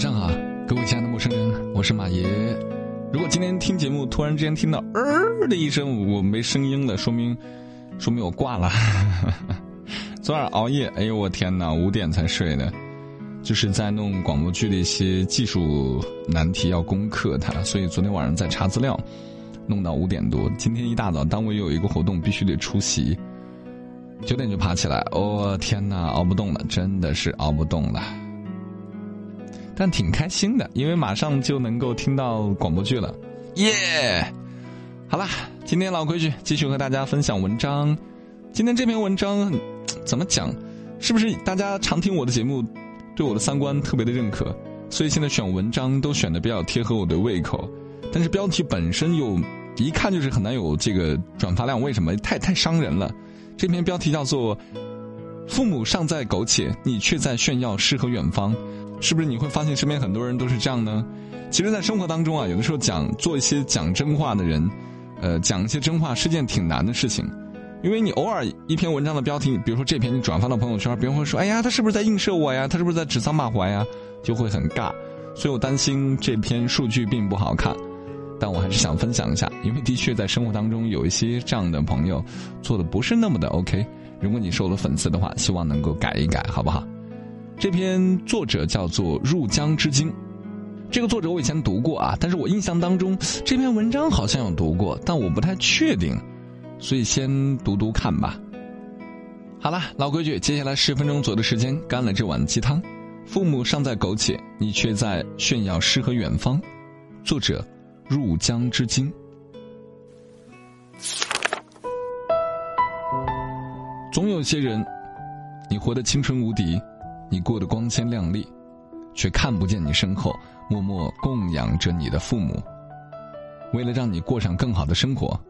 晚上好，各位亲爱的陌生人，我是马爷。如果今天听节目突然之间听到“呃”的一声，我没声音了，说明说明我挂了。昨晚熬夜，哎呦我天哪，五点才睡的，就是在弄广播剧的一些技术难题要攻克它，所以昨天晚上在查资料，弄到五点多。今天一大早单位有一个活动，必须得出席，九点就爬起来。哦天哪，熬不动了，真的是熬不动了。但挺开心的，因为马上就能够听到广播剧了，耶！好啦，今天老规矩，继续和大家分享文章。今天这篇文章怎么讲？是不是大家常听我的节目，对我的三观特别的认可？所以现在选文章都选的比较贴合我的胃口。但是标题本身又一看就是很难有这个转发量，为什么？太太伤人了。这篇标题叫做“父母尚在苟且，你却在炫耀诗和远方”。是不是你会发现身边很多人都是这样呢？其实，在生活当中啊，有的时候讲做一些讲真话的人，呃，讲一些真话是件挺难的事情，因为你偶尔一篇文章的标题，比如说这篇你转发到朋友圈，别人会说：“哎呀，他是不是在映射我呀？他是不是在指桑骂槐呀？”就会很尬。所以我担心这篇数据并不好看，但我还是想分享一下，因为的确在生活当中有一些这样的朋友做的不是那么的 OK。如果你是我的粉丝的话，希望能够改一改，好不好？这篇作者叫做《入江之鲸》，这个作者我以前读过啊，但是我印象当中这篇文章好像有读过，但我不太确定，所以先读读看吧。好了，老规矩，接下来十分钟左右的时间，干了这碗鸡汤。父母尚在苟且，你却在炫耀诗和远方。作者：入江之鲸。总有些人，你活得青春无敌。你过得光鲜亮丽，却看不见你身后默默供养着你的父母。为了让你过上更好的生活，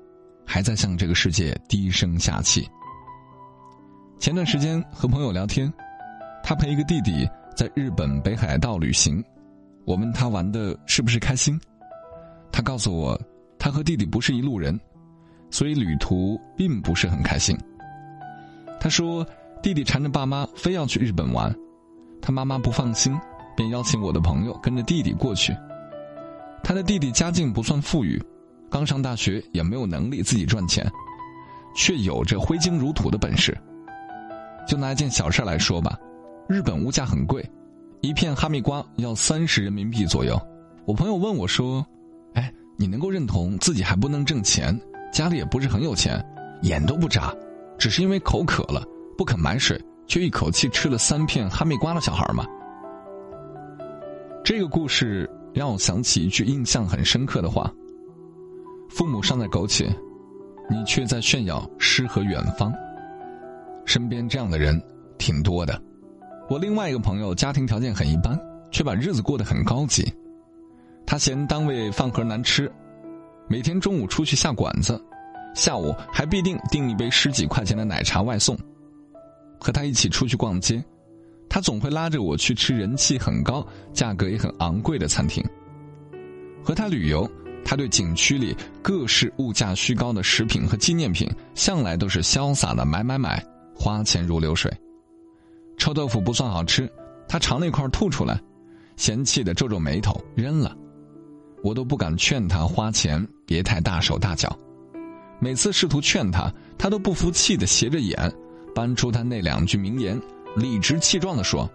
还在向这个世界低声下气。前段时间和朋友聊天，他陪一个弟弟在日本北海道旅行，我问他玩的是不是开心，他告诉我，他和弟弟不是一路人，所以旅途并不是很开心。他说，弟弟缠着爸妈非要去日本玩。他妈妈不放心，便邀请我的朋友跟着弟弟过去。他的弟弟家境不算富裕，刚上大学也没有能力自己赚钱，却有着挥金如土的本事。就拿一件小事来说吧，日本物价很贵，一片哈密瓜要三十人民币左右。我朋友问我说：“哎，你能够认同自己还不能挣钱，家里也不是很有钱，眼都不眨，只是因为口渴了不肯买水？”却一口气吃了三片哈密瓜的小孩吗？这个故事让我想起一句印象很深刻的话：“父母尚在苟且，你却在炫耀诗和远方。”身边这样的人挺多的。我另外一个朋友家庭条件很一般，却把日子过得很高级。他嫌单位饭盒难吃，每天中午出去下馆子，下午还必定订一杯十几块钱的奶茶外送。和他一起出去逛街，他总会拉着我去吃人气很高、价格也很昂贵的餐厅。和他旅游，他对景区里各式物价虚高的食品和纪念品，向来都是潇洒的买买买，花钱如流水。臭豆腐不算好吃，他尝了一块吐出来，嫌弃的皱皱眉头扔了。我都不敢劝他花钱别太大手大脚，每次试图劝他，他都不服气的斜着眼。搬出他那两句名言，理直气壮的说：“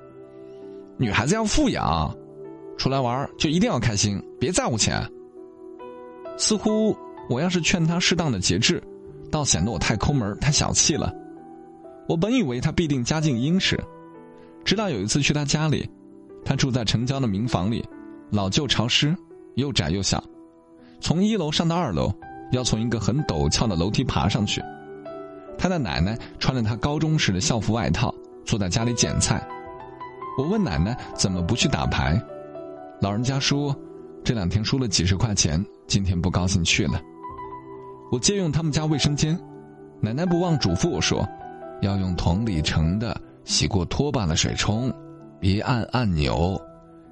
女孩子要富养，出来玩就一定要开心，别在乎钱。”似乎我要是劝他适当的节制，倒显得我太抠门、太小气了。我本以为他必定家境殷实，直到有一次去他家里，他住在城郊的民房里，老旧潮湿，又窄又小，从一楼上到二楼，要从一个很陡峭的楼梯爬上去。他的奶奶穿着他高中时的校服外套，坐在家里捡菜。我问奶奶怎么不去打牌，老人家说，这两天输了几十块钱，今天不高兴去了。我借用他们家卫生间，奶奶不忘嘱咐我说，要用同里程的洗过拖把的水冲，别按按钮，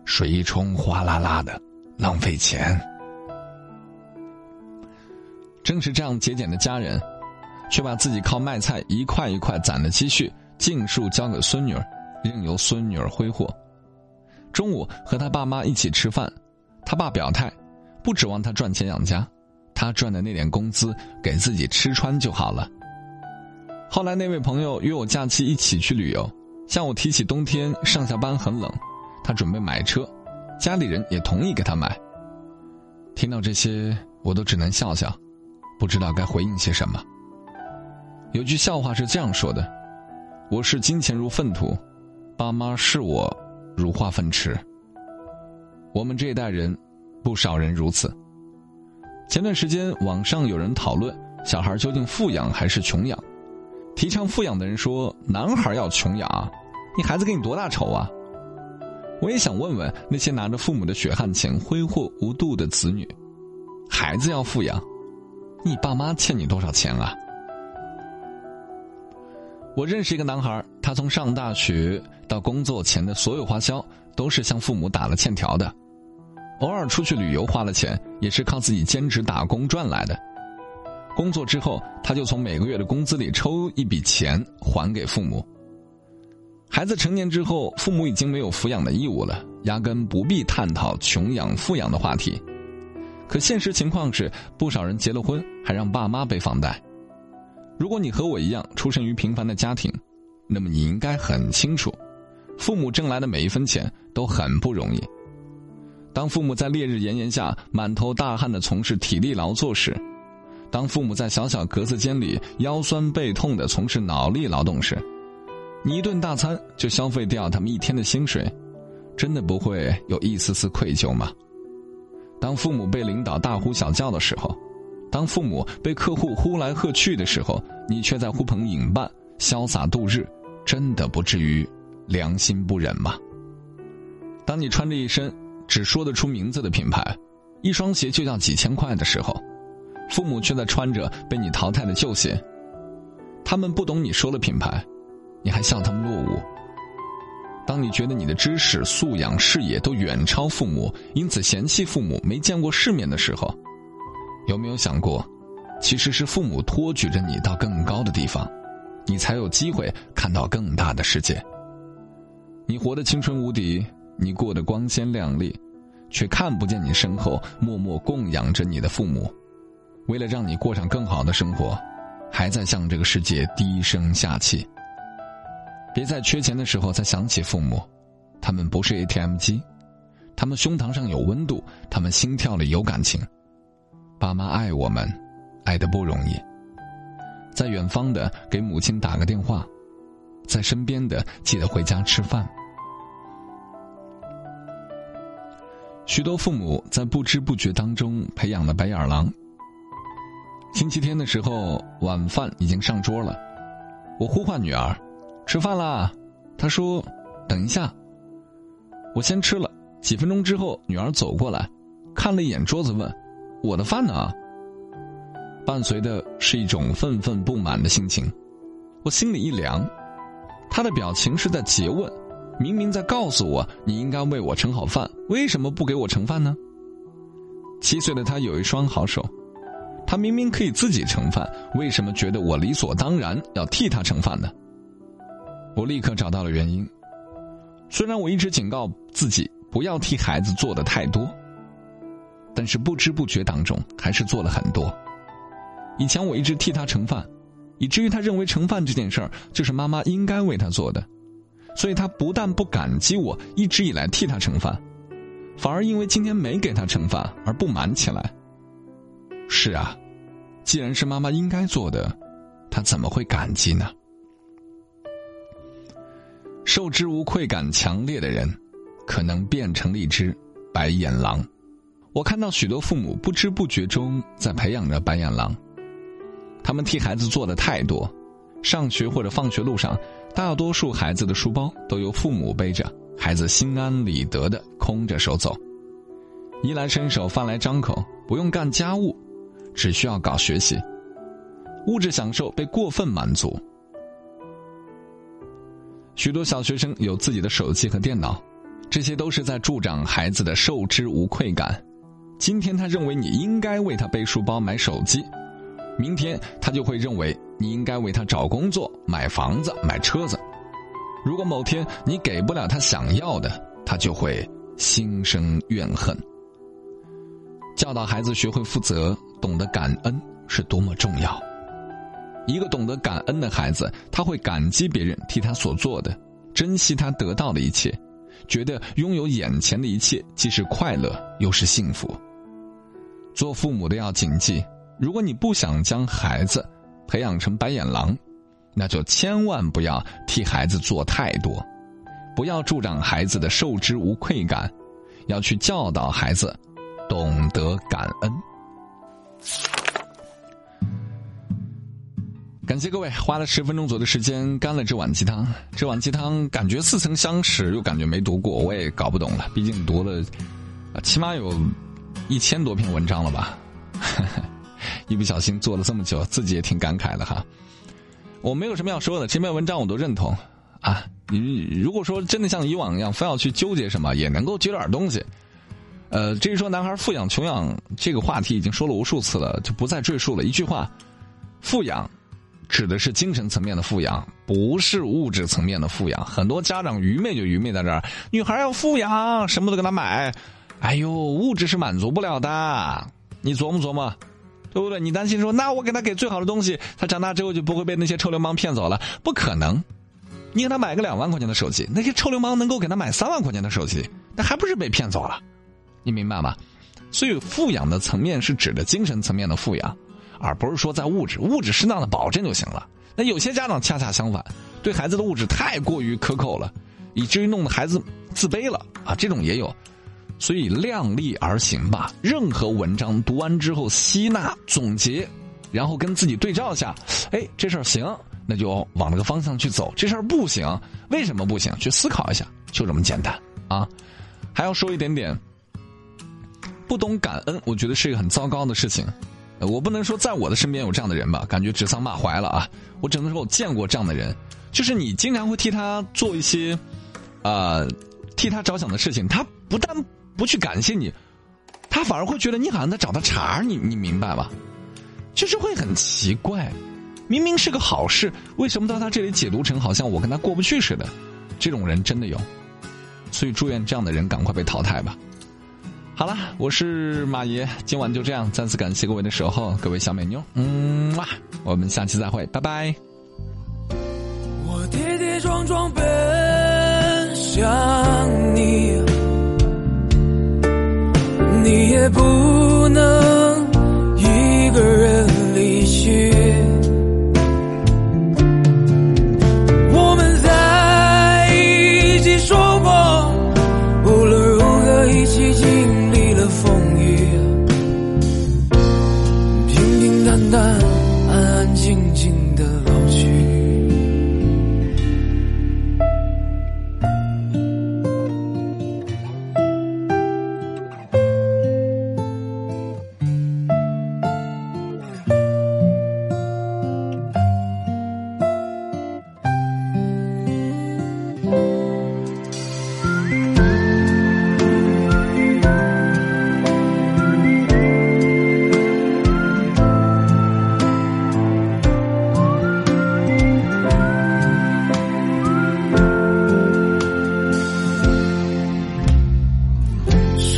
水一冲哗啦啦的，浪费钱。正是这样节俭的家人。却把自己靠卖菜一块一块攒的积蓄尽数交给孙女儿，任由孙女儿挥霍。中午和他爸妈一起吃饭，他爸表态，不指望他赚钱养家，他赚的那点工资给自己吃穿就好了。后来那位朋友约我假期一起去旅游，向我提起冬天上下班很冷，他准备买车，家里人也同意给他买。听到这些，我都只能笑笑，不知道该回应些什么。有句笑话是这样说的：“我视金钱如粪土，爸妈视我如化粪池。”我们这一代人，不少人如此。前段时间，网上有人讨论小孩究竟富养还是穷养，提倡富养的人说：“男孩要穷养，你孩子给你多大仇啊？”我也想问问那些拿着父母的血汗钱挥霍无度的子女，孩子要富养，你爸妈欠你多少钱啊？我认识一个男孩，他从上大学到工作前的所有花销都是向父母打了欠条的，偶尔出去旅游花了钱也是靠自己兼职打工赚来的。工作之后，他就从每个月的工资里抽一笔钱还给父母。孩子成年之后，父母已经没有抚养的义务了，压根不必探讨穷养富养的话题。可现实情况是，不少人结了婚还让爸妈背房贷。如果你和我一样出生于平凡的家庭，那么你应该很清楚，父母挣来的每一分钱都很不容易。当父母在烈日炎炎下满头大汗的从事体力劳作时，当父母在小小格子间里腰酸背痛的从事脑力劳动时，你一顿大餐就消费掉他们一天的薪水，真的不会有一丝丝愧疚吗？当父母被领导大呼小叫的时候，当父母被客户呼来喝去的时候，你却在呼朋引伴、潇洒度日，真的不至于良心不忍吗？当你穿着一身只说得出名字的品牌，一双鞋就要几千块的时候，父母却在穿着被你淘汰的旧鞋，他们不懂你说了品牌。你还笑他们落伍？当你觉得你的知识素养、视野都远超父母，因此嫌弃父母没见过世面的时候，有没有想过，其实是父母托举着你到更高的地方，你才有机会看到更大的世界。你活得青春无敌，你过得光鲜亮丽，却看不见你身后默默供养着你的父母，为了让你过上更好的生活，还在向这个世界低声下气。别在缺钱的时候才想起父母，他们不是 ATM 机，他们胸膛上有温度，他们心跳里有感情。爸妈爱我们，爱的不容易。在远方的给母亲打个电话，在身边的记得回家吃饭。许多父母在不知不觉当中培养了白眼狼。星期天的时候，晚饭已经上桌了，我呼唤女儿。吃饭啦，他说：“等一下。”我先吃了。几分钟之后，女儿走过来，看了一眼桌子，问：“我的饭呢？”伴随的是一种愤愤不满的心情。我心里一凉，他的表情是在诘问：“明明在告诉我你应该为我盛好饭，为什么不给我盛饭呢？”七岁的他有一双好手，他明明可以自己盛饭，为什么觉得我理所当然要替他盛饭呢？我立刻找到了原因。虽然我一直警告自己不要替孩子做的太多，但是不知不觉当中还是做了很多。以前我一直替他盛饭，以至于他认为盛饭这件事儿就是妈妈应该为他做的，所以他不但不感激我一直以来替他盛饭，反而因为今天没给他盛饭而不满起来。是啊，既然是妈妈应该做的，他怎么会感激呢？受之无愧感强烈的人，可能变成了一只白眼狼。我看到许多父母不知不觉中在培养着白眼狼。他们替孩子做的太多，上学或者放学路上，大多数孩子的书包都由父母背着，孩子心安理得的空着手走，衣来伸手，饭来张口，不用干家务，只需要搞学习，物质享受被过分满足。许多小学生有自己的手机和电脑，这些都是在助长孩子的受之无愧感。今天他认为你应该为他背书包、买手机，明天他就会认为你应该为他找工作、买房子、买车子。如果某天你给不了他想要的，他就会心生怨恨。教导孩子学会负责、懂得感恩是多么重要。一个懂得感恩的孩子，他会感激别人替他所做的，珍惜他得到的一切，觉得拥有眼前的一切既是快乐又是幸福。做父母的要谨记：如果你不想将孩子培养成白眼狼，那就千万不要替孩子做太多，不要助长孩子的受之无愧感，要去教导孩子懂得感恩。感谢各位花了十分钟左右的时间干了这碗鸡汤。这碗鸡汤感觉似曾相识，又感觉没读过，我也搞不懂了。毕竟读了，起码有一千多篇文章了吧？一不小心做了这么久，自己也挺感慨的哈。我没有什么要说的，这篇文章我都认同啊。你如果说真的像以往一样，非要去纠结什么，也能够接点东西。呃，至于说男孩富养穷养这个话题，已经说了无数次了，就不再赘述了。一句话，富养。指的是精神层面的富养，不是物质层面的富养。很多家长愚昧就愚昧在这儿，女孩要富养，什么都给她买。哎呦，物质是满足不了的，你琢磨琢磨，对不对？你担心说，那我给她给最好的东西，她长大之后就不会被那些臭流氓骗走了？不可能，你给她买个两万块钱的手机，那些臭流氓能够给她买三万块钱的手机，那还不是被骗走了？你明白吗？所以，富养的层面是指的精神层面的富养。而不是说在物质，物质适当的保证就行了。那有些家长恰恰相反，对孩子的物质太过于苛扣了，以至于弄得孩子自卑了啊！这种也有，所以量力而行吧。任何文章读完之后，吸纳总结，然后跟自己对照一下，哎，这事儿行，那就往那个方向去走；这事儿不行，为什么不行？去思考一下，就这么简单啊！还要说一点点，不懂感恩，我觉得是一个很糟糕的事情。我不能说在我的身边有这样的人吧，感觉指桑骂槐了啊！我只能说我见过这样的人，就是你经常会替他做一些，呃，替他着想的事情，他不但不去感谢你，他反而会觉得你好像在找他茬，你你明白吧？就是会很奇怪，明明是个好事，为什么到他这里解读成好像我跟他过不去似的？这种人真的有，所以祝愿这样的人赶快被淘汰吧。好了，我是马爷，今晚就这样，再次感谢各位的守候，各位小美妞，嗯哇，我们下期再会，拜拜。我跌跌撞撞奔向你，你也不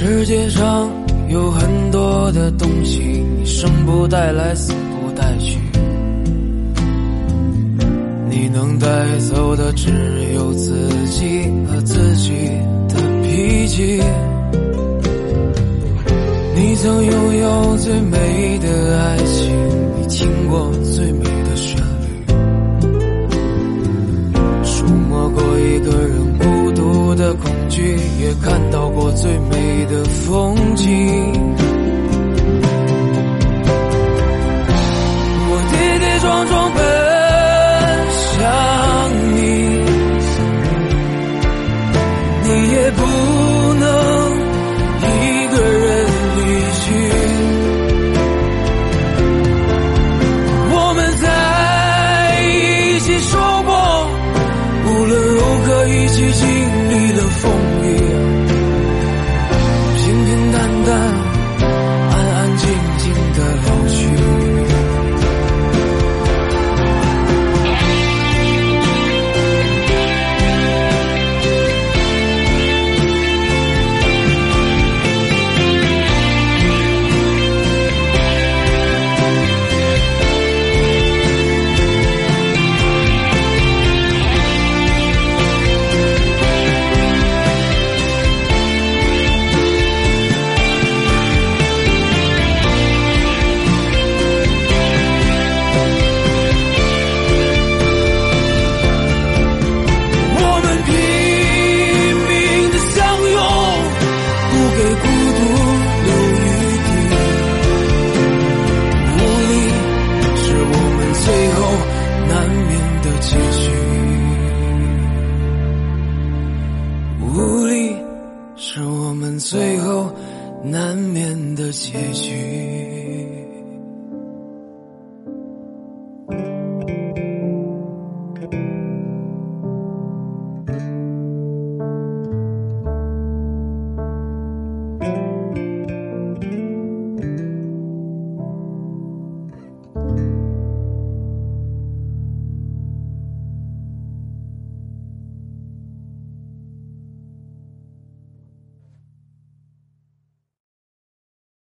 世界上有很多的东西，你生不带来，死不带去。你能带走的只有自己和自己的脾气。你曾拥有最美的爱情，你听过最美的旋律，触摸过一个人孤独的恐惧，也看到过最美结局。